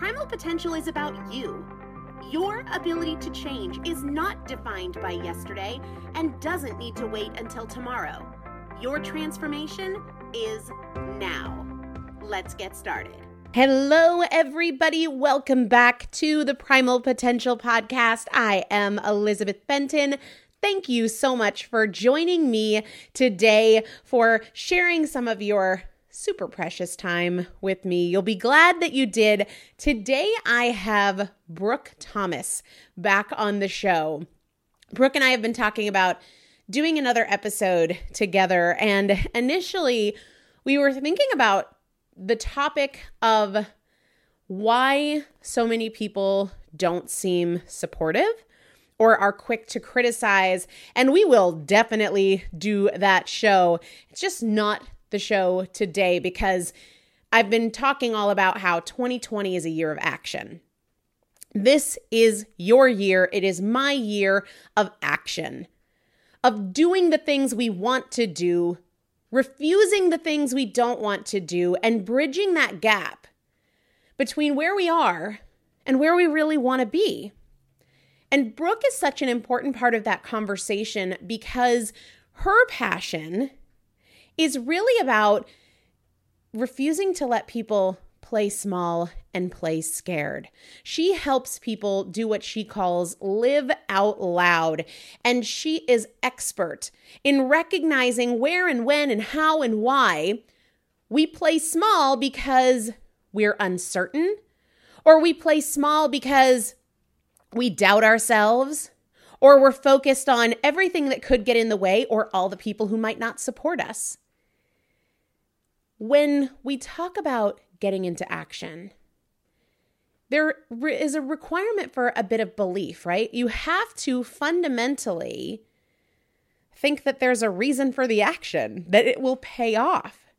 Primal potential is about you. Your ability to change is not defined by yesterday and doesn't need to wait until tomorrow. Your transformation is now. Let's get started. Hello, everybody. Welcome back to the Primal Potential Podcast. I am Elizabeth Benton. Thank you so much for joining me today for sharing some of your super precious time with me. You'll be glad that you did. Today, I have Brooke Thomas back on the show. Brooke and I have been talking about doing another episode together, and initially, we were thinking about the topic of why so many people don't seem supportive or are quick to criticize. And we will definitely do that show. It's just not the show today because I've been talking all about how 2020 is a year of action. This is your year. It is my year of action, of doing the things we want to do, refusing the things we don't want to do, and bridging that gap between where we are and where we really want to be. And Brooke is such an important part of that conversation because her passion is really about refusing to let people play small and play scared. She helps people do what she calls live out loud, and she is expert in recognizing where and when and how and why we play small because we're uncertain, or we play small because we doubt ourselves, or we're focused on everything that could get in the way or all the people who might not support us. When we talk about getting into action, there is a requirement for a bit of belief, right? You have to fundamentally think that there's a reason for the action, that it will pay off.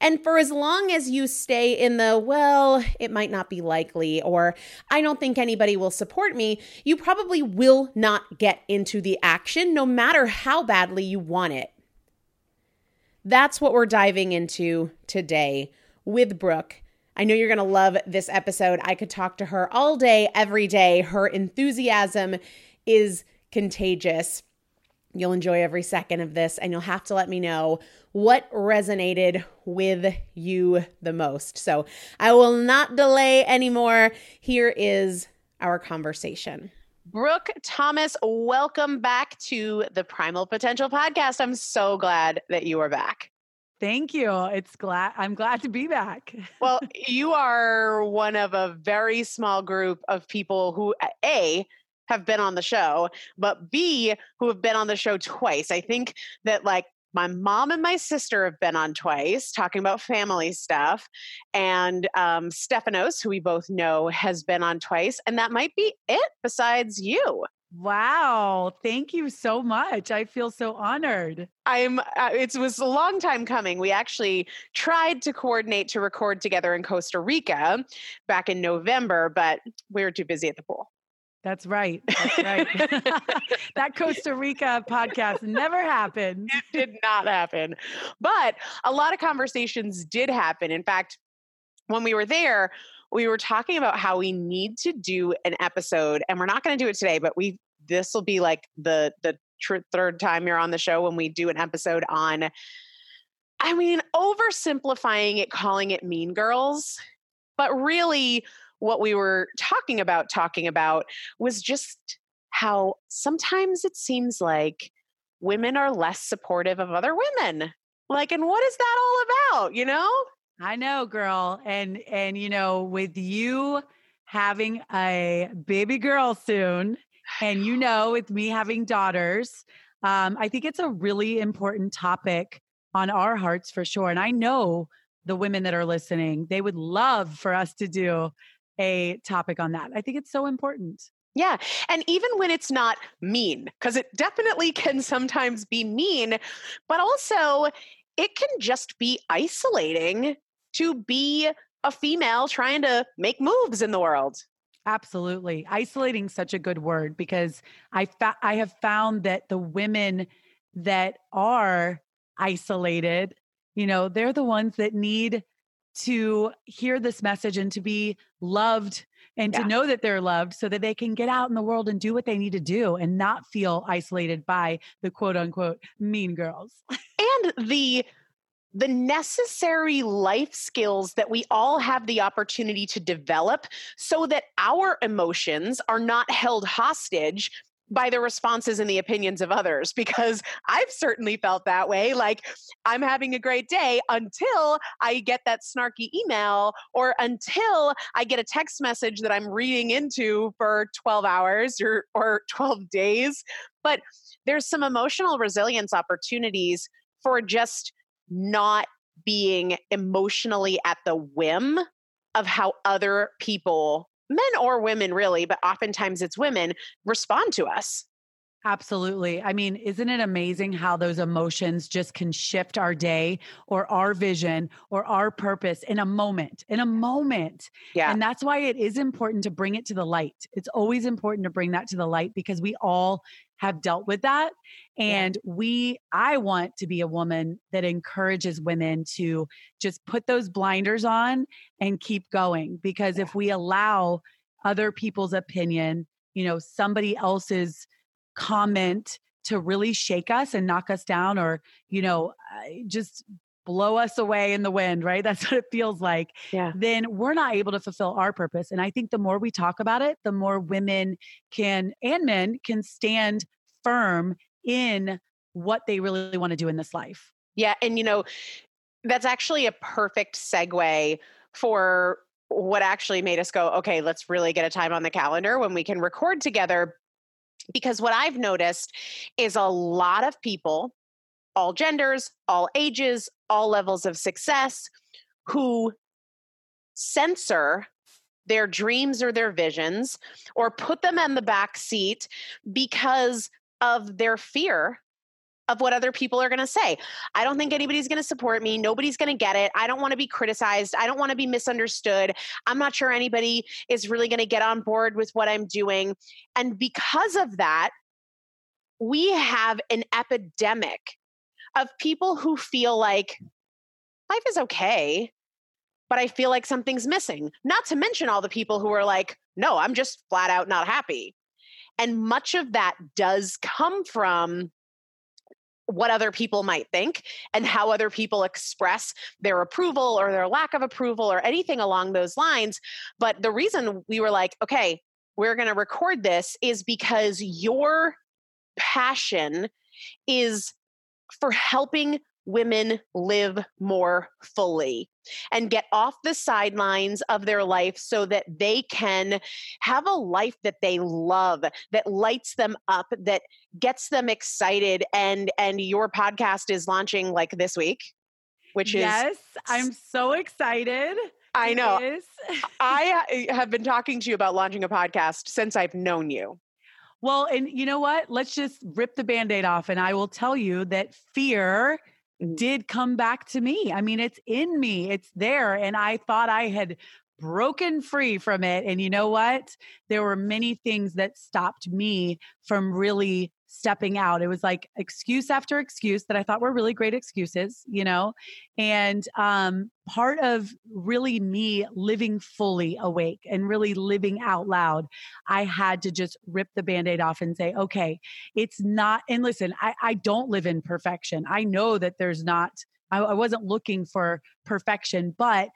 And for as long as you stay in the, well, it might not be likely, or I don't think anybody will support me, you probably will not get into the action no matter how badly you want it. That's what we're diving into today with Brooke. I know you're going to love this episode. I could talk to her all day, every day. Her enthusiasm is contagious. You'll enjoy every second of this, and you'll have to let me know what resonated with you the most. So I will not delay anymore. Here is our conversation. Brooke Thomas, welcome back to the Primal Potential podcast. I'm so glad that you are back. Thank you. It's glad I'm glad to be back. well, you are one of a very small group of people who uh, A have been on the show, but B who have been on the show twice. I think that like my mom and my sister have been on twice talking about family stuff. And um, Stephanos, who we both know, has been on twice. And that might be it besides you. Wow. Thank you so much. I feel so honored. I'm uh, it was a long time coming. We actually tried to coordinate to record together in Costa Rica back in November, but we were too busy at the pool. That's right. That's right. that Costa Rica podcast never happened. It did not happen. But a lot of conversations did happen. In fact, when we were there, we were talking about how we need to do an episode and we're not going to do it today, but we this will be like the the tr- third time you're on the show when we do an episode on I mean, oversimplifying it calling it mean girls, but really what we were talking about talking about was just how sometimes it seems like women are less supportive of other women. Like, and what is that all about, you know? I know, girl. And and you know, with you having a baby girl soon, and you know, with me having daughters, um, I think it's a really important topic on our hearts for sure. And I know the women that are listening, they would love for us to do a topic on that. I think it's so important. Yeah. And even when it's not mean, because it definitely can sometimes be mean, but also it can just be isolating to be a female trying to make moves in the world. Absolutely. Isolating such a good word because I fa- I have found that the women that are isolated, you know, they're the ones that need to hear this message and to be loved and yeah. to know that they're loved so that they can get out in the world and do what they need to do and not feel isolated by the quote unquote mean girls. And the the necessary life skills that we all have the opportunity to develop so that our emotions are not held hostage by the responses and the opinions of others because I've certainly felt that way. Like I'm having a great day until I get that snarky email or until I get a text message that I'm reading into for 12 hours or, or 12 days. But there's some emotional resilience opportunities for just not being emotionally at the whim of how other people men or women really, but oftentimes it's women, respond to us. Absolutely. I mean, isn't it amazing how those emotions just can shift our day or our vision or our purpose in a moment, in a moment? Yeah. And that's why it is important to bring it to the light. It's always important to bring that to the light because we all have dealt with that. And we, I want to be a woman that encourages women to just put those blinders on and keep going. Because if we allow other people's opinion, you know, somebody else's comment to really shake us and knock us down or you know just blow us away in the wind right? That's what it feels like. Yeah. Then we're not able to fulfill our purpose and i think the more we talk about it the more women can and men can stand firm in what they really want to do in this life. Yeah and you know that's actually a perfect segue for what actually made us go okay let's really get a time on the calendar when we can record together because what I've noticed is a lot of people, all genders, all ages, all levels of success, who censor their dreams or their visions or put them in the back seat because of their fear of what other people are going to say. I don't think anybody's going to support me. Nobody's going to get it. I don't want to be criticized. I don't want to be misunderstood. I'm not sure anybody is really going to get on board with what I'm doing. And because of that, we have an epidemic of people who feel like life is okay, but I feel like something's missing. Not to mention all the people who are like, no, I'm just flat out not happy. And much of that does come from what other people might think and how other people express their approval or their lack of approval or anything along those lines. But the reason we were like, okay, we're going to record this is because your passion is for helping women live more fully and get off the sidelines of their life so that they can have a life that they love that lights them up that gets them excited and and your podcast is launching like this week which yes, is yes i'm so excited i know. I have been talking to you about launching a podcast since i've known you well and you know what let's just rip the band-aid off and i will tell you that fear Mm. did come back to me. I mean, it's in me, it's there. And I thought I had broken free from it. And you know what? There were many things that stopped me from really stepping out. It was like excuse after excuse that I thought were really great excuses, you know? And um, part of really me living fully awake and really living out loud, I had to just rip the band aid off and say, okay, it's not, and listen, I, I don't live in perfection. I know that there's not, I, wasn't looking for perfection, but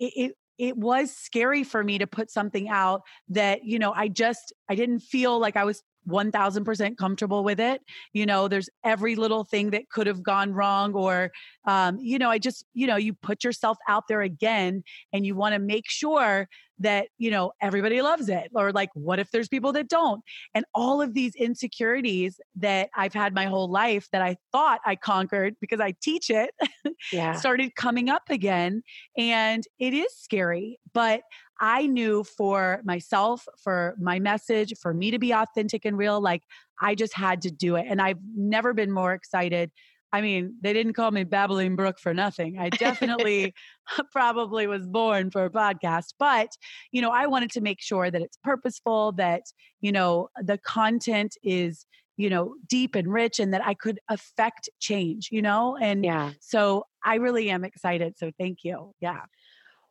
it, it it was scary for me to put something out that you know i just i didn't feel like i was 1000% comfortable with it. You know, there's every little thing that could have gone wrong, or, um, you know, I just, you know, you put yourself out there again and you want to make sure that, you know, everybody loves it. Or like, what if there's people that don't? And all of these insecurities that I've had my whole life that I thought I conquered because I teach it yeah. started coming up again. And it is scary, but I knew for myself, for my message, for me to be authentic and real, like I just had to do it. And I've never been more excited. I mean, they didn't call me Babbling Brook for nothing. I definitely probably was born for a podcast, but you know, I wanted to make sure that it's purposeful, that you know, the content is you know deep and rich and that i could affect change you know and yeah so i really am excited so thank you yeah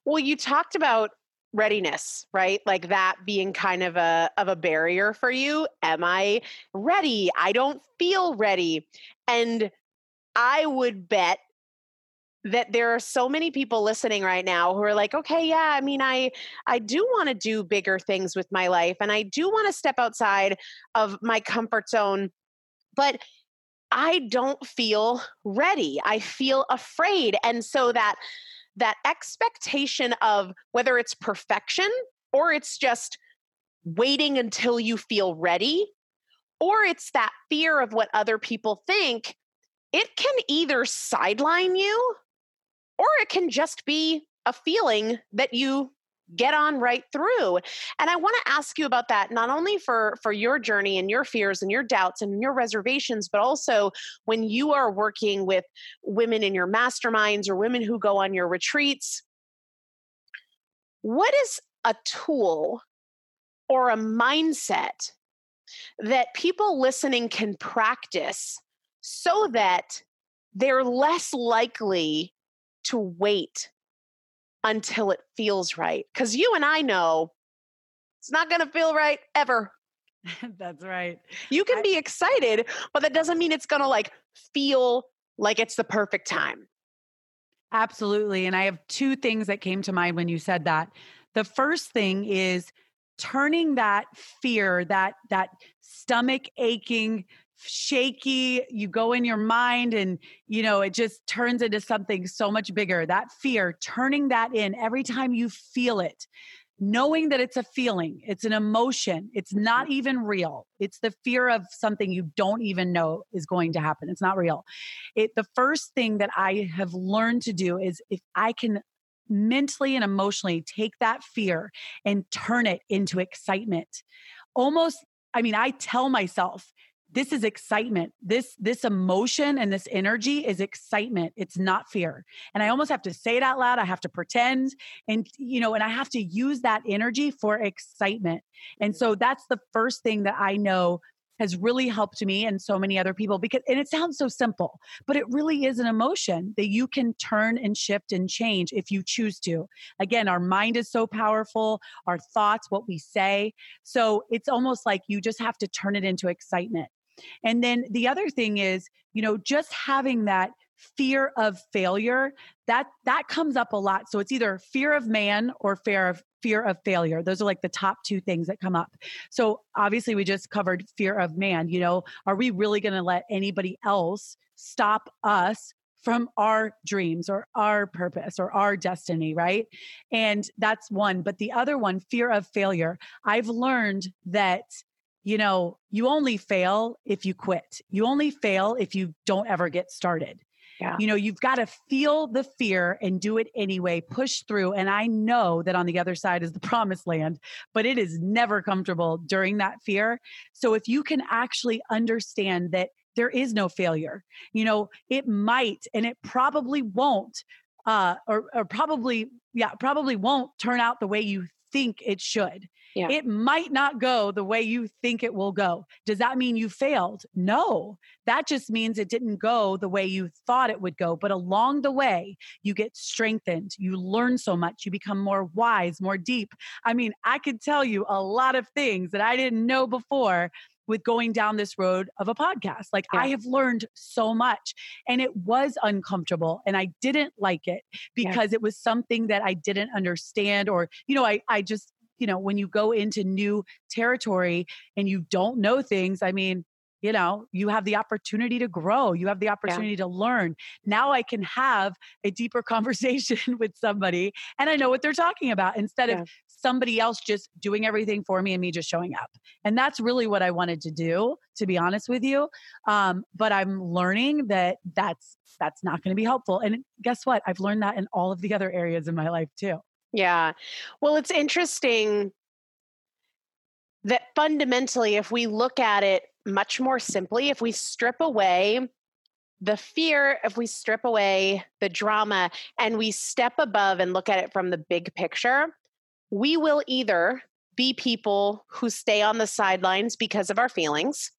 well you talked about readiness right? Like that being kind of a of a barrier for you. Am i ready? I don't feel ready. And i would bet that there are so many people listening right now who are like okay yeah i mean i i do want to do bigger things with my life and i do want to step outside of my comfort zone but i don't feel ready. I feel afraid. And so that that expectation of whether it's perfection or it's just waiting until you feel ready or it's that fear of what other people think it can either sideline you or it can just be a feeling that you get on right through. And i want to ask you about that not only for for your journey and your fears and your doubts and your reservations but also when you are working with women in your masterminds or women who go on your retreats. What is a tool or a mindset that people listening can practice so that they're less likely to wait until it feels right. Because you and I know it's not going to feel right ever. That's right. You can I, be excited, but that doesn't mean it's going to like feel like it's the perfect time. Absolutely. And I have two things that came to mind when you said that. The first thing is turning that fear, that that stomach aching shaky you go in your mind and you know it just turns into something so much bigger that fear turning that in every time you feel it knowing that it's a feeling it's an emotion it's mm-hmm. not even real it's the fear of something you don't even know is going to happen it's not real. It the first thing that i have learned to do is if i can mentally and emotionally take that fear and turn it into excitement almost I mean, I tell myself this is excitement. This this emotion and this energy is excitement. It's not fear. And i almost have to say it out loud. I have to pretend and you know and i have to use that energy for excitement. And so that's the first thing that i know has really helped me and so many other people because and it sounds so simple but it really is an emotion that you can turn and shift and change if you choose to. Again our mind is so powerful our thoughts what we say. So it's almost like you just have to turn it into excitement and then the other thing is, you know, just having that fear of failure that that comes up a lot. So it's either fear of man or fear of fear of failure. Those are like the top two things that come up. So obviously we just covered fear of man you know are we really going to let anybody else stop us from our dreams or our purpose or our destiny right? And that's one. But the other one fear of failure i've learned that you know, you only fail if you quit. You only fail if you don't ever get started. Yeah. You know, you've got to feel the fear and do it anyway, push through. And I know that on the other side is the promised land, but it is never comfortable during that fear. So if you can actually understand that there is no failure, you know, it might and it probably won't, uh, or, or probably, yeah, probably won't turn out the way you think it should. Yeah. It might not go the way you think it will go. Does that mean you failed? No. That just means it didn't go the way you thought it would go. But along the way, you get strengthened. You learn so much. You become more wise, more deep. I mean, I could tell you a lot of things that I didn't know before with going down this road of a podcast. Like yeah. I have learned so much and it was uncomfortable and I didn't like it because yeah. it was something that I didn't understand or you know I I just you know when you go into new territory and you don't know things, I mean you know you have the opportunity to grow you have the opportunity yeah. to learn now i can have a deeper conversation with somebody and i know what they're talking about instead yeah. of somebody else just doing everything for me and me just showing up and that's really what i wanted to do to be honest with you um, but i'm learning that that's that's not going to be helpful and guess what i've learned that in all of the other areas in my life too yeah well it's interesting that fundamentally if we look at it much more simply if we strip away the fear, if we strip away the drama and we step above and look at it from the big picture, we will either be people who stay on the sidelines because of our feelings.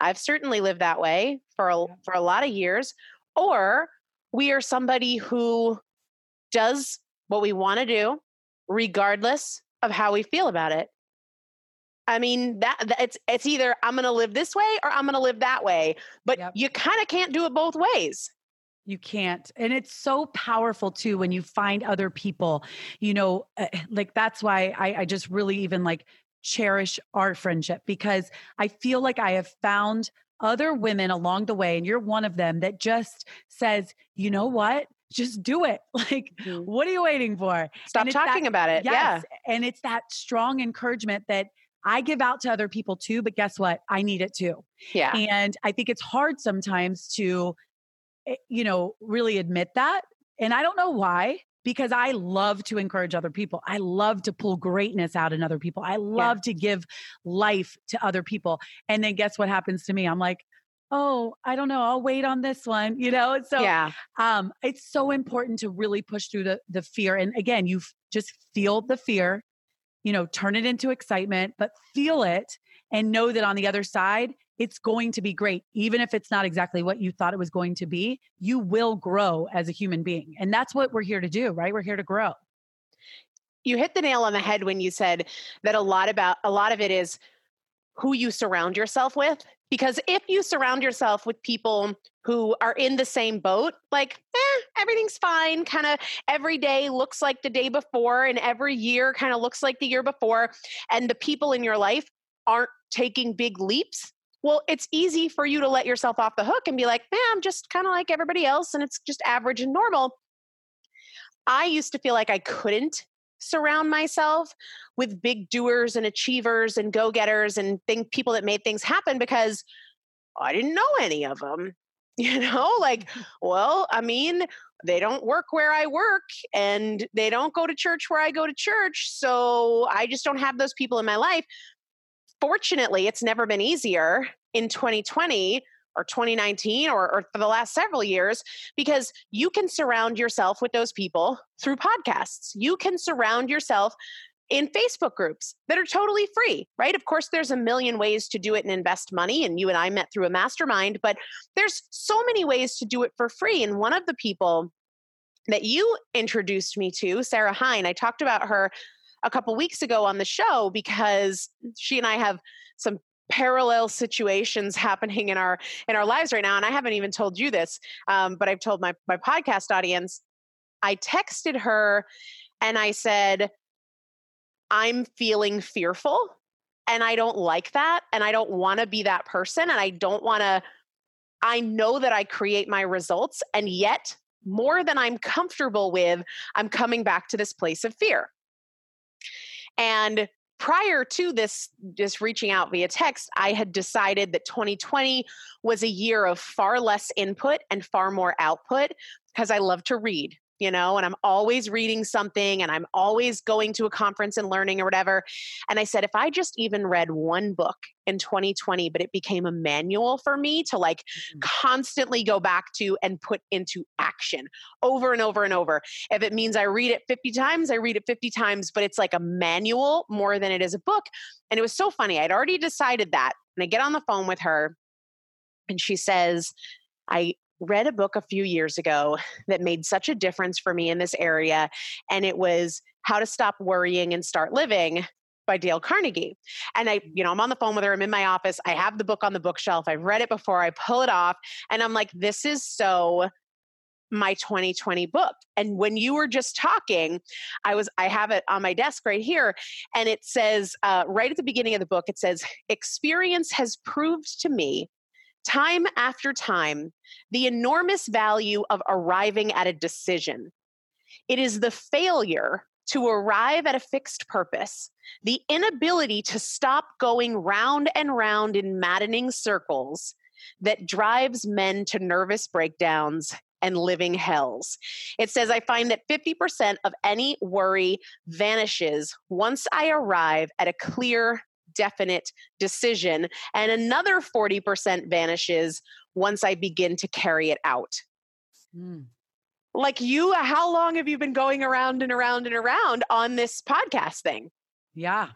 I've certainly lived that way for a, for a lot of years. Or we are somebody who does what we want to do, regardless of how we feel about it. I mean that, that it's it's either I'm going to live this way or I'm going to live that way, but yep. you kind of can't do it both ways. You can't. And it's so powerful too when you find other people, you know, uh, like that's why I, I just really even like cherish our friendship because I feel like I have found other women along the way, and you're one of them that just says, you know what? Just do it. Like, mm-hmm. what are you waiting for? Stop talking that, about it. Yes, yeah. And it's that strong encouragement that I give out to other people too, but guess what? I need it too. Yeah. And I think it's hard sometimes to Eh, you know, really admit that. And I don't know why, because I love to encourage other people. I love to pull greatness out in other people. I love yeah. to give life to other people. And then guess what happens to me? I'm like, oh, I don't know. I'll wait on this one, you know? So yeah. um, it's so important to really push through the, the fear. And again, you just feel the fear, you know, turn it into excitement, but feel it and know that on the other side, it's going to be great. Even if it's not exactly what you thought it was going to be, you will grow as a human being. And that's what we're here to do, right? We're here to grow. You hit the nail on the head when you said that a lot about a lot of it is who you surround yourself with. Because if you surround yourself with people who are in the same boat, like, eh, everything's fine, kind of every day looks like the day before, and every year kind of looks like the year before, and the people in your life aren't taking big leaps, well, it's easy for you to let yourself off the hook and be like, man, I'm just kind of like everybody else and it's just average and normal. I used to feel like I couldn't surround myself with big doers and achievers and go-getters and think people that made things happen because I didn't know any of them. You know, like, mm-hmm. well, I mean, they don't work where I work and they don't go to church where I go to church. So I just don't have those people in my life fortunately, it's never been easier in 2020 or 2019 or, or, for the last several years because you can surround yourself with those people through podcasts. You can surround yourself in Facebook groups that are totally free, right? Of course, there's a million ways to do it and invest money. And you and I met through a mastermind, but there's so many ways to do it for free. And one of the people that you introduced me to, Sarah Hine, I talked about her a couple weeks ago on the show because she and I have some parallel situations happening in our in our lives right now and i haven't even told you this um, but i've told my my podcast audience i texted her and i said i'm feeling fearful and i don't like that and i don't want to be that person and i don't want to i know that i create my results and yet more than i'm comfortable with i'm coming back to this place of fear. And prior to this just reaching out via text i had decided that 2020 was a year of far less input and far more output because i love to read you know, and I'm always reading something and I'm always going to a conference and learning or whatever. And I said, if I just even read one book in 2020, but it became a manual for me to like mm-hmm. constantly go back to and put into action over and over and over. If it means I read it 50 times, I read it 50 times, but it's like a manual more than it is a book. And it was so funny. I'd already decided that. And I get on the phone with her and she says, I read a book a few years ago that made such a difference for me in this area. And it was How to Stop Worrying and Start Living by Dale Carnegie. And I, you know, I'm on the phone with her. I'm in my office. I have the book on the bookshelf. I've read it before. I pull it off and I'm like, this is so my 2020 book. And when you were just talking, I was I have it on my desk right here and it says uh, right at the beginning of the book it says experience has proved to me time after time the enormous value of arriving at a decision. It is the failure to arrive at a fixed purpose, the inability to stop going round and round in maddening circles that drives men to nervous breakdowns and living hells. It says, I find that 50% of any worry vanishes once I arrive at a clear definite decision. And another 40% vanishes once I begin to carry it out. Mm. Like you, how long have you been going around and around and around on this podcast thing? Yeah.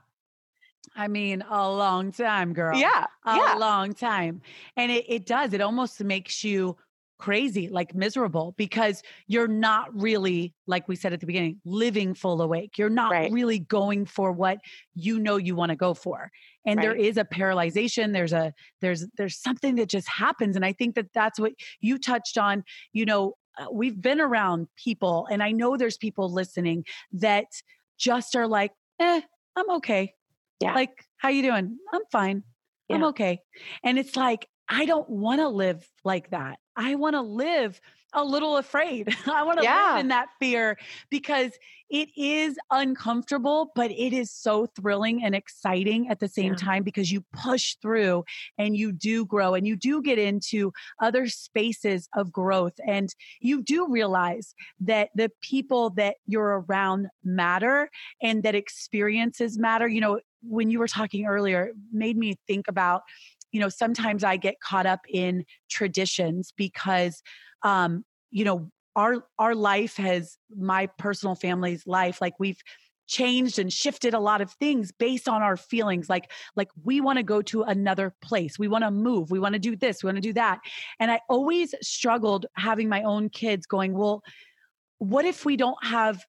I mean, a long time, girl. Yeah. A yeah. long time. And it, it does. It almost makes you crazy, like miserable, because you're not really, like we said at the beginning, living full awake. You're not right. really going for what you know you want to go for. And right. there is a paralyzation. There's a there's there's something that just happens, and I think that that's what you touched on. You know, uh, we've been around people, and I know there's people listening that just are like, eh, I'm okay. Yeah. Like, how you doing? I'm fine. I'm okay. And it's like, I don't want to live like that. I want to live a little afraid. I want to Yeah. live in that fear because it is uncomfortable, but it is so thrilling and exciting at the same Yeah. time because you push through and you do grow and you do get into other spaces of growth. And you do realize that the people that you're around matter and that experiences matter. You know, when you were talking earlier, it made me think about, you know, sometimes I get caught up in traditions because, um, you know, our our life has my personal family's life like we've changed and shifted a lot of things based on our feelings like like we want to go to another place we want to move we want to do this we want to do that. And i always struggled having my own kids going well what if we don't have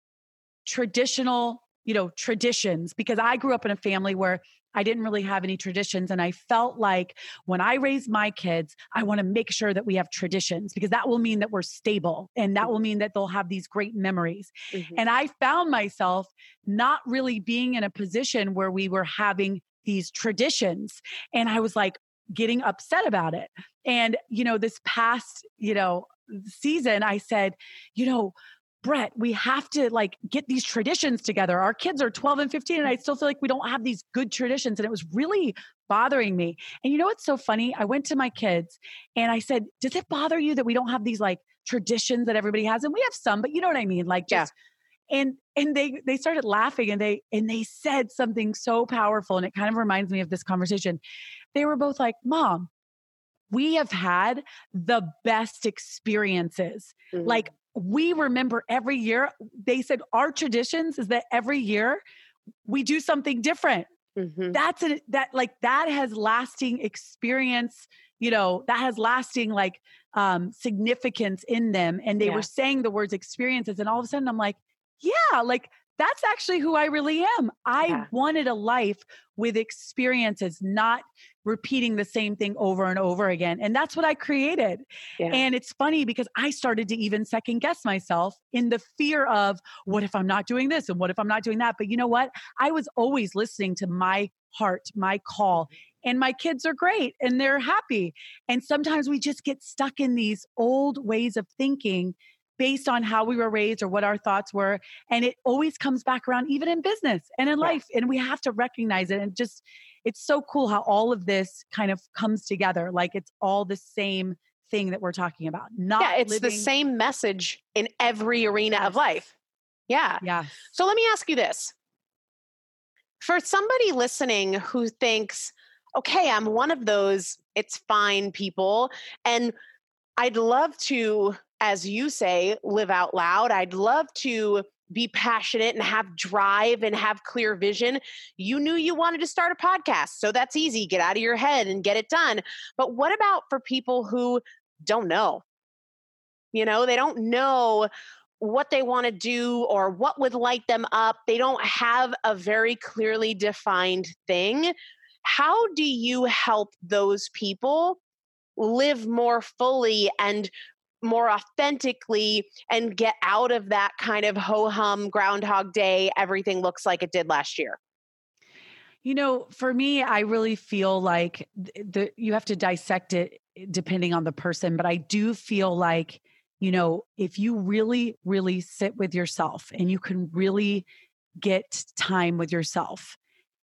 traditional you know traditions? Because i grew up in a family where i didn't really have any traditions and i felt like when i raise my kids i want to make sure that we have traditions because that will mean that we're stable and that will mean that they'll have these great memories Mhm. and I found myself not really being in a position where we were having these traditions. And I was like getting upset about it. And, you know, this past, you know, season, I said, you know, Brett, we have to like get these traditions together. Our kids are 12 and 15, and I still feel like we don't have these good traditions. And it was really bothering me. And you know what's so funny? I went to my kids and I said, Does it bother you that we don't have these like traditions that everybody has? And we have some, but you know what I mean? Like Yeah. just and and they they started laughing and they and they said something so powerful and it kind of reminds me of this conversation they were both like mom we have had the best experiences Mhm. like we remember every year they said our traditions is that every year we do something different Mhm. that's a, that like that has lasting experience you know that has lasting like um significance in them and they Yeah. were saying the words experiences and all of a sudden i'm like yeah like that's actually who i really am i Yeah. wanted a life with experiences not repeating the same thing over and over again and that's what i created Yeah. and it's funny because I started to even second guess myself in the fear of what if I'm not doing this and what if I'm not doing that. But you know what? I was always listening to my heart, my call, mm-hmm. and my kids are great and they're happy. And sometimes we just get stuck in these old ways of thinking based on how we were raised or what our thoughts were. And it always comes back around, even in business and in Yeah. life. And we have to recognize it. And just, it's so cool how all of this kind of comes together. Like it's all the same thing that we're talking about. Not yeah, it's the same message in every arena of life. Yeah. Yeah. So let me ask you this. For somebody listening who thinks, okay, I'm one of those it's fine people, and I'd love to, as you say, live out loud. I'd love to be passionate and have drive and have clear vision. You knew you wanted to start a podcast, so that's easy. Get out of your head and get it done. But what about for people who don't know? You know, they don't know what they want to do or what would light them up. They don't have a very clearly defined thing. How do you help those people live more fully and more authentically and get out of that kind of ho hum groundhog day everything looks like it did last year? You know, for me, I really feel like th- the, you have to dissect it depending on the person, but I do feel like, you know, if you really, really sit with yourself and you can really get time with yourself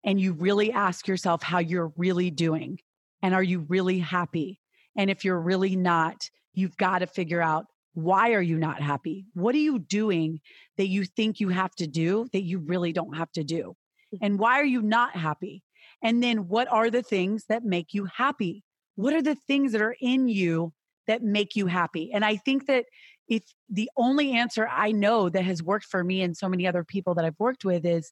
and you really ask yourself how you're really doing and are you really happy? And if you're really not, you've got to figure out why are you not happy? What are you doing that you think you have to do that you really don't have to do? Mm. And why are you not happy? And then what are the things that make you happy? What are the things that are in you that make you happy? And I think that if the only answer I know that has worked for me and so many other people that I've worked with is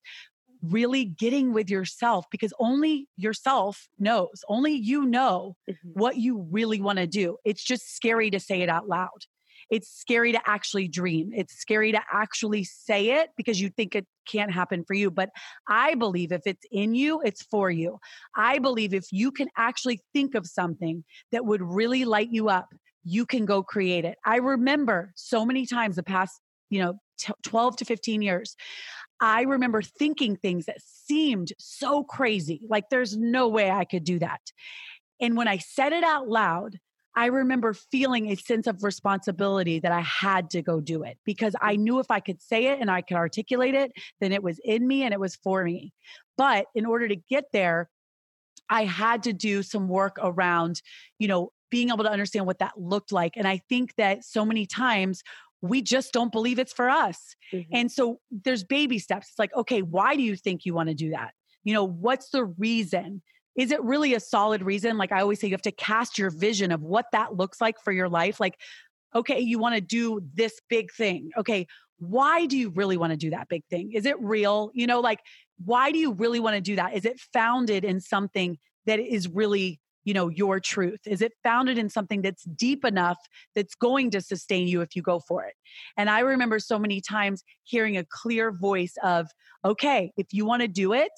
really getting with yourself because only yourself knows, only you know mm-hmm. what you really want to do. It's just scary to say it out loud. It's scary to actually dream. It's scary to actually say it because you think it can't happen for you. But I believe if it's in you, it's for you. I believe if you can actually think of something that would really light you up, you can go create it. I remember so many times the past, you know, t- 12 to 15 years, I remember thinking things that seemed so crazy. Like there's no way I could do that. And when I said it out loud, I remember feeling a sense of responsibility that I had to go do it because I knew if I could say it and I could articulate it, then it was in me and it was for me. But in order to get there, I had to do some work around, you know, being able to understand what that looked like. And I think that so many times we just don't believe it's for us. Mm-hmm. And so there's baby steps. It's like, okay, why do you think you want to do that? You know, what's the reason? Is it really a solid reason? Like I always say, you have to cast your vision of what that looks like for your life. Like, okay, you want to do this big thing. Okay, why do you really want to do that big thing? Is it real? You know, like, why do you really want to do that? Is it founded in something that is really you know your truth is it founded in something that's deep enough that's going to sustain you if you go for it and i remember so many times hearing a clear voice of okay if you want to do it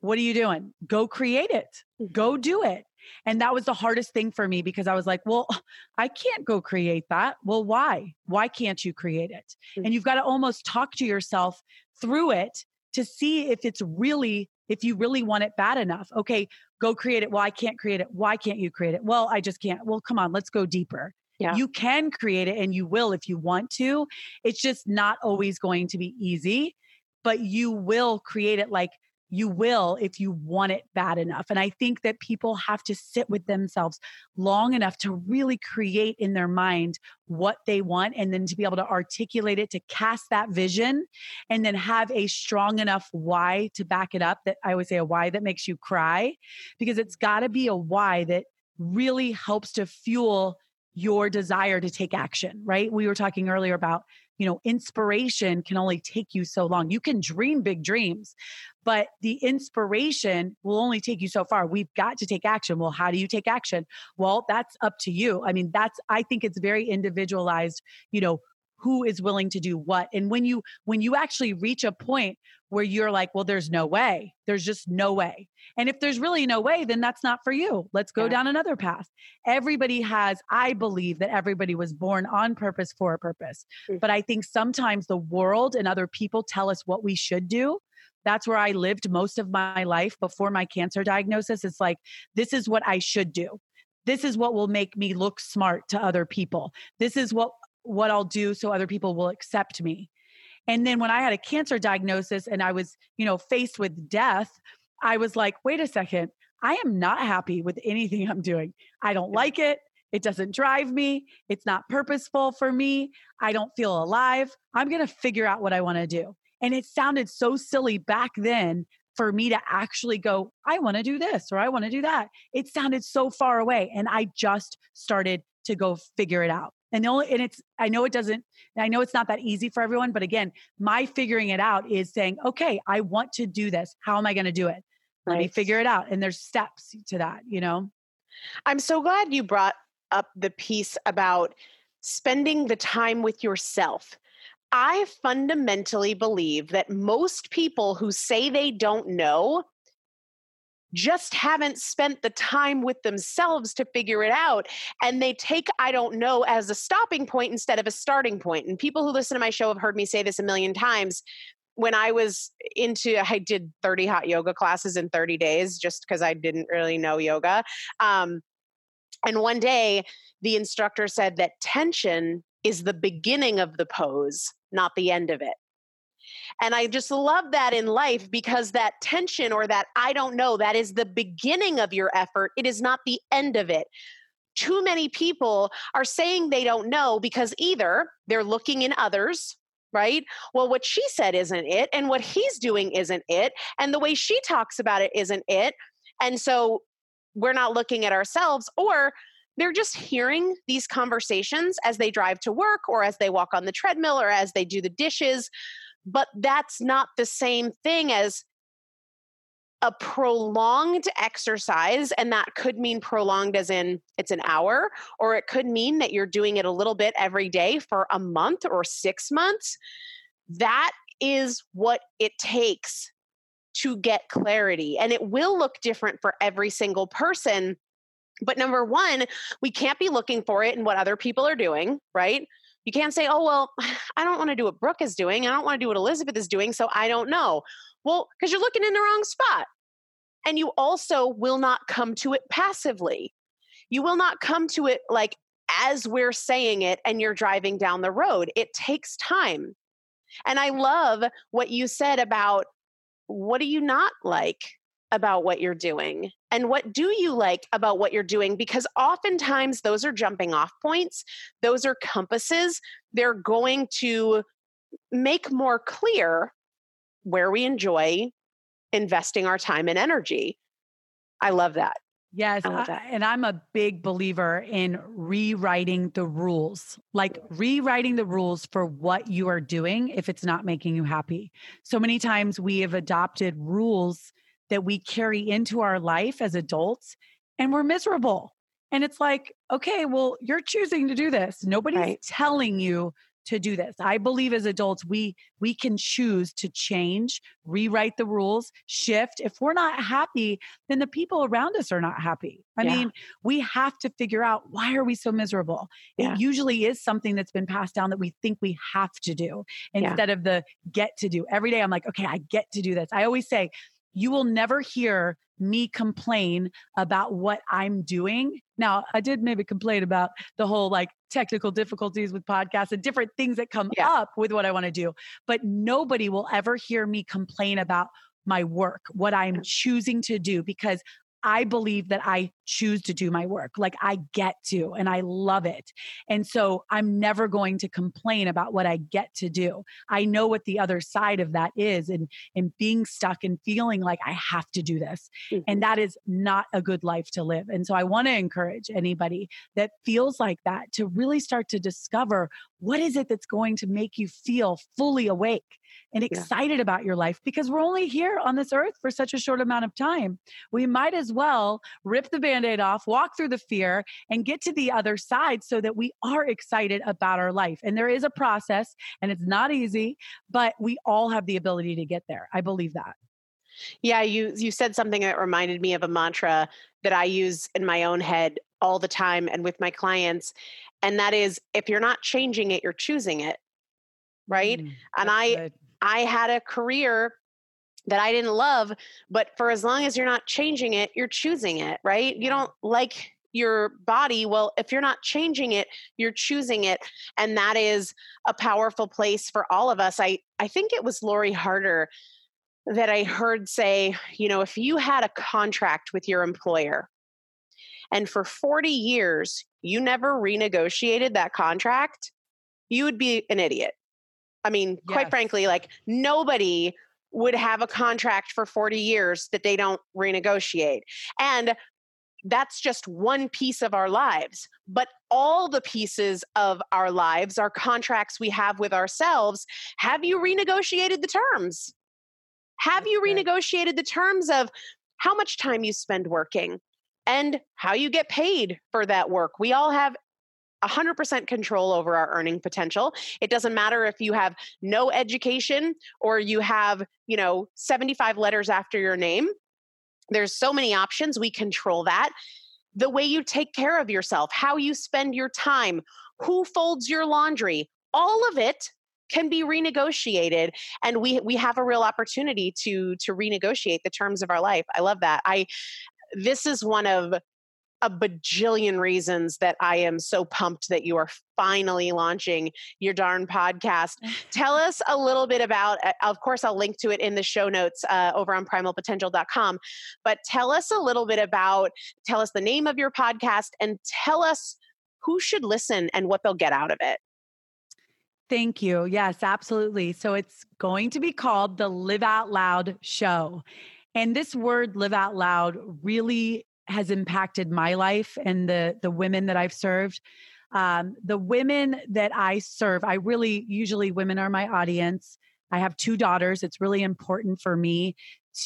what are you doing go create it mm-hmm. go do it and that was the hardest thing for me because I was like, well, I can't go create that. Well, why? Why can't you create it? And mm. you've got to almost talk to yourself through it to see if it's really, if you really want it bad enough. Okay, go create it. Well, I can't create it. Why can't you create it? Well, I just can't. Well, come on, let's go deeper. Yeah. You can create it and you will if you want to. It's just not always going to be easy, but you will create it like you will if you want it bad enough. And I think that people have to sit with themselves long enough to really create in their mind what they want and then to be able to articulate it, to cast that vision, and then have a strong enough why to back it up. That I always say a why that makes you cry, because it's got to be a why that really helps to fuel your desire to take action, right? We were talking earlier about you know, inspiration can only take you so long. You can dream big dreams, but the inspiration will only take you so far. We've got to take action. Well, how do you take action? Well, that's up to you. I mean, that's, I think it's very individualized, you know, who is willing to do what and when you when you actually reach a point where you're like well there's no way there's just no way and if there's really no way then that's not for you let's go yeah. down another path everybody has i believe that everybody was born on purpose for a purpose mm-hmm. but i think sometimes the world and other people tell us what we should do that's where I lived most of my life before my cancer diagnosis. It's like, this is what I should do. This is what will make me look smart to other people. This is what what I'll do so other people will accept me. And then when I had a cancer diagnosis and I was, you know, faced with death, I was like, wait a second, I am not happy with anything I'm doing. I don't like it. It doesn't drive me. It's not purposeful for me. I don't feel alive. I'm going to figure out what I want to do. And it sounded so silly back then for me to actually go, I want to do this or I want to do that. It sounded so far away. And I just started to go figure it out. And the only, and it's, I know it doesn't, I know it's not that easy for everyone, but again, my figuring it out is saying, okay, I want to do this. How am I going to do it? Let right. me figure it out. And there's steps to that, you know? I'm so glad you brought up the piece about spending the time with yourself. I fundamentally believe that most people who say they don't know just haven't spent the time with themselves to figure it out. And they take, I don't know, as a stopping point instead of a starting point. And people who listen to my show have heard me say this a million times. When I was into, I did 30 hot yoga classes in 30 days just because I didn't really know yoga. Um, and one day, the instructor said that tension is the beginning of the pose, not the end of it. And I just love that in life because that tension or that I don't know, that is the beginning of your effort. It is not the end of it. Too many people are saying they don't know because either they're looking in others, right? Well, what she said isn't it. And what he's doing isn't it. And the way she talks about it isn't it. And so we're not looking at ourselves or they're just hearing these conversations as they drive to work or as they walk on the treadmill or as they do the dishes but that's not the same thing as a prolonged exercise, and that could mean prolonged as in it's an hour, or it could mean that you're doing it a little bit every day for a month or six months. That is what it takes to get clarity. And it will look different for every single person. But number one, we can't be looking for it in what other people are doing, right? You can't say, oh, well, I don't want to do what Brooke is doing. I don't want to do what Elizabeth is doing. So I don't know. Well, because you're looking in the wrong spot. And you also will not come to it passively. You will not come to it like as we're saying it and you're driving down the road. It takes time. And I love what you said about what do you not like about what you're doing? And what do you like about what you're doing? Because oftentimes those are jumping off points, those are compasses. They're going to make more clear where we enjoy investing our time and energy. I love that. Yes. I, and I'm a big believer in rewriting the rules, like rewriting the rules for what you are doing if it's not making you happy. So many times we have adopted rules that we carry into our life as adults and we're miserable. And it's like, okay, well, you're choosing to do this. Nobody's right. telling you to do this. I believe as adults we we can choose to change, rewrite the rules, shift. If we're not happy, then the people around us are not happy. I yeah. mean, we have to figure out why are we so miserable? Yeah. It usually is something that's been passed down that we think we have to do instead yeah. of the get to do. Every day I'm like, okay, I get to do this. I always say you will never hear me complain about what I'm doing. Now, I did maybe complain about the whole like technical difficulties with podcasts and different things that come yeah. up with what I want to do, but nobody will ever hear me complain about my work, what I'm choosing to do, because I believe that I choose to do my work. Like I get to, and I love it. And so I'm never going to complain about what I get to do. I know what the other side of that is and, and being stuck and feeling like I have to do this. Mm-hmm. And that is not a good life to live. And so I want to encourage anybody that feels like that to really start to discover what is it that's going to make you feel fully awake and excited yeah. about your life because we're only here on this earth for such a short amount of time. We might as well rip the band aid off, walk through the fear, and get to the other side so that we are excited about our life. And there is a process and it's not easy, but we all have the ability to get there. I believe that. Yeah, you you said something that reminded me of a mantra that I use in my own head all the time and with my clients and that is if you're not changing it you're choosing it right? Mm, and i i had a career that i didn't love but for as long as you're not changing it you're choosing it right? You don't like your body well if you're not changing it you're choosing it and that is a powerful place for all of us. I i think it was lori harder that i heard say you know if you had a contract with your employer and for 40 years you never renegotiated that contract, you would be an idiot. I mean, yes. quite frankly, like nobody would have a contract for 40 years that they don't renegotiate. And that's just one piece of our lives. But all the pieces of our lives, our contracts we have with ourselves, have you renegotiated the terms? Have you renegotiated the terms of how much time you spend working? and how you get paid for that work. We all have 100% control over our earning potential. It doesn't matter if you have no education or you have, you know, 75 letters after your name. There's so many options. We control that. The way you take care of yourself, how you spend your time, who folds your laundry, all of it can be renegotiated and we we have a real opportunity to to renegotiate the terms of our life. I love that. I this is one of a bajillion reasons that I am so pumped that you are finally launching your darn podcast. Tell us a little bit about, uh, of course, I'll link to it in the show notes uh, over on primalpotential.com, but tell us a little bit about, tell us the name of your podcast and tell us who should listen and what they'll get out of it. Thank you. Yes, absolutely. So it's going to be called the Live Out Loud Show. And this word live out loud really has impacted my life and the the women that I've served. Um, the women that I serve, I really usually women are my audience. I have two daughters. It's really important for me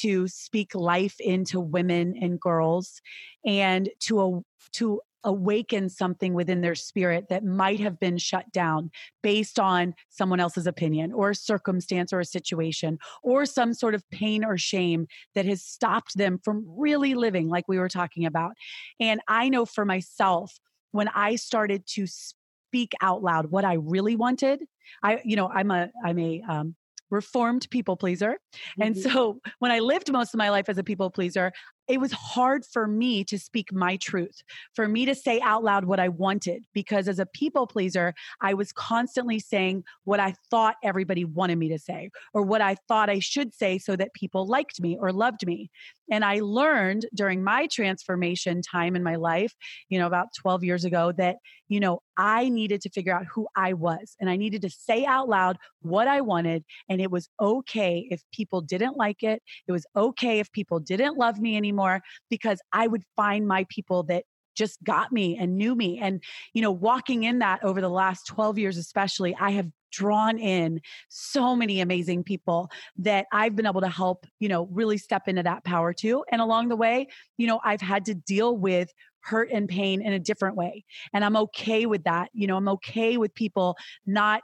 to speak life into women and girls and to a, to awaken something within their spirit that might have been shut down based on someone else's opinion or a circumstance or a situation or some sort of pain or shame that has stopped them from really living like we were talking about. And I know for myself, when I started to speak out loud what I really wanted, I, you know, I'm a, I'm a, um, reformed people pleaser. Mm-hmm. And so when I lived most of my life as a people pleaser, it was hard for me to speak my truth, for me to say out loud what I wanted, because as a people pleaser, I was constantly saying what I thought everybody wanted me to say, or what I thought I should say so that people liked me or loved me. And I learned during my transformation time in my life, you know, about 12 years ago, that, you know, I needed to figure out who I was and I needed to say out loud what I wanted. And it was okay if people didn't like it. It was okay if people didn't love me anymore because I would find my people that just got me and knew me. And, you know, walking in that over the last 12 years, especially, I have drawn in so many amazing people that I've been able to help, you know, really step into that power too. And along the way, you know, I've had to deal with hurt and pain in a different way. And I'm okay with that. You know, I'm okay with people not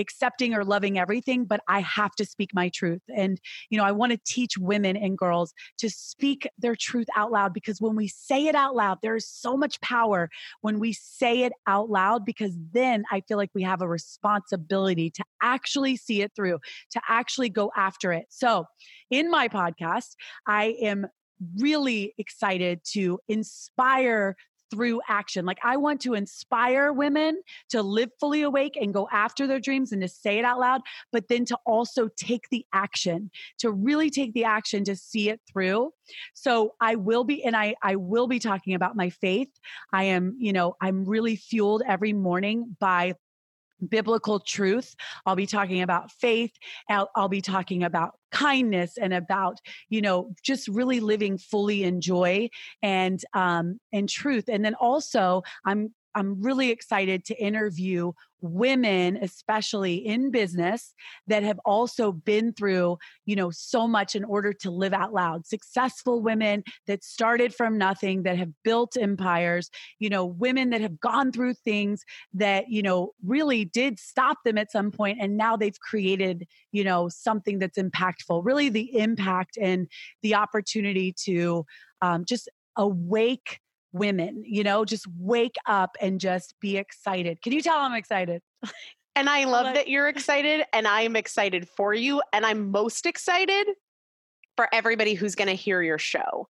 accepting or loving everything, but I have to speak my truth. And, you know, I want to teach women and girls to speak their truth out loud because when we say it out loud, there is so much power when we say it out loud because then I feel like we have a responsibility to actually see it through, to actually go after it. So, in my podcast, I am really excited to inspire through action. Like I want to inspire women to live fully awake and go after their dreams and to say it out loud, but then to also take the action, to really take the action to see it through. So I will be, and I, I will be talking about my faith. I am, you know, I'm really fueled every morning by biblical truth. I'll be talking about faith. I'll, I'll, be talking about kindness and about, you know, just really living fully in joy and um and truth. And then also I'm I'm really excited to interview women especially in business that have also been through you know so much in order to live out loud. Successful women that started from nothing that have built empires you know women that have gone through things that you know really did stop them at some point and now they've created you know something that's impactful. Really the impact and the opportunity to um, just awake women, you know, just wake up and just be excited. Can you tell I'm excited? And I love like, that you're excited, and I'm excited for you. And I'm most excited for everybody who's going to hear your show.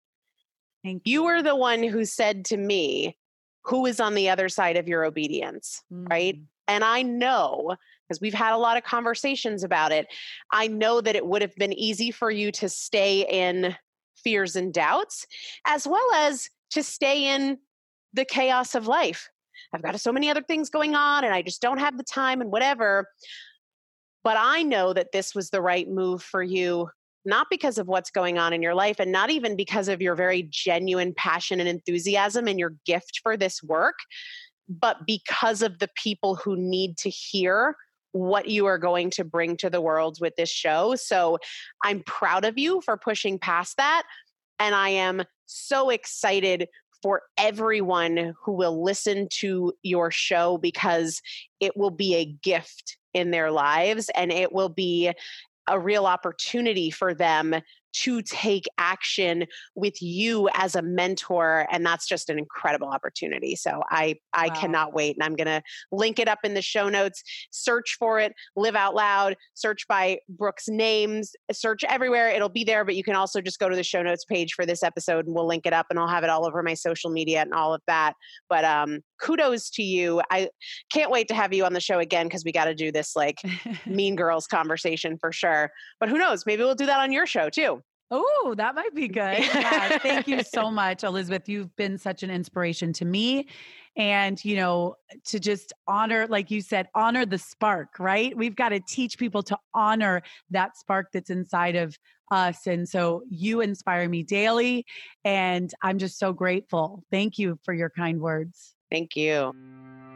Thank you. You were the one who said to me, Who is on the other side of your obedience? Mm-hmm. Right. And I know because we've had a lot of conversations about it. I know that it would have been easy for you to stay in fears and doubts, as well as to stay in the chaos of life. I've got so many other things going on and I just don't have the time and whatever. But I know that this was the right move for you, not because of what's going on in your life and not even because of your very genuine passion and enthusiasm and your gift for this work, but because of the people who need to hear what you are going to bring to the world with this show. So I'm proud of you for pushing past that. And I am so excited for everyone who will listen to your show because it will be a gift in their lives and it will be a real opportunity for them to take action with you as a mentor and that's just an incredible opportunity. So i i wow. cannot wait and i'm going to link it up in the show notes. Search for it live out loud search by brooke's names search everywhere it'll be there but you can also just go to the show notes page for this episode and we'll link it up and i'll have it all over my social media and all of that. But um kudos to you i can't wait to have you on the show again because we got to do this like mean girls conversation for sure but who knows maybe we'll do that on your show too Oh, that might be good. Yeah, thank you so much, Elizabeth. You've been such an inspiration to me. And, you know, to just honor, like you said, honor the spark, right? We've got to teach people to honor that spark that's inside of us. And so you inspire me daily. And I'm just so grateful. Thank you for your kind words. Thank you.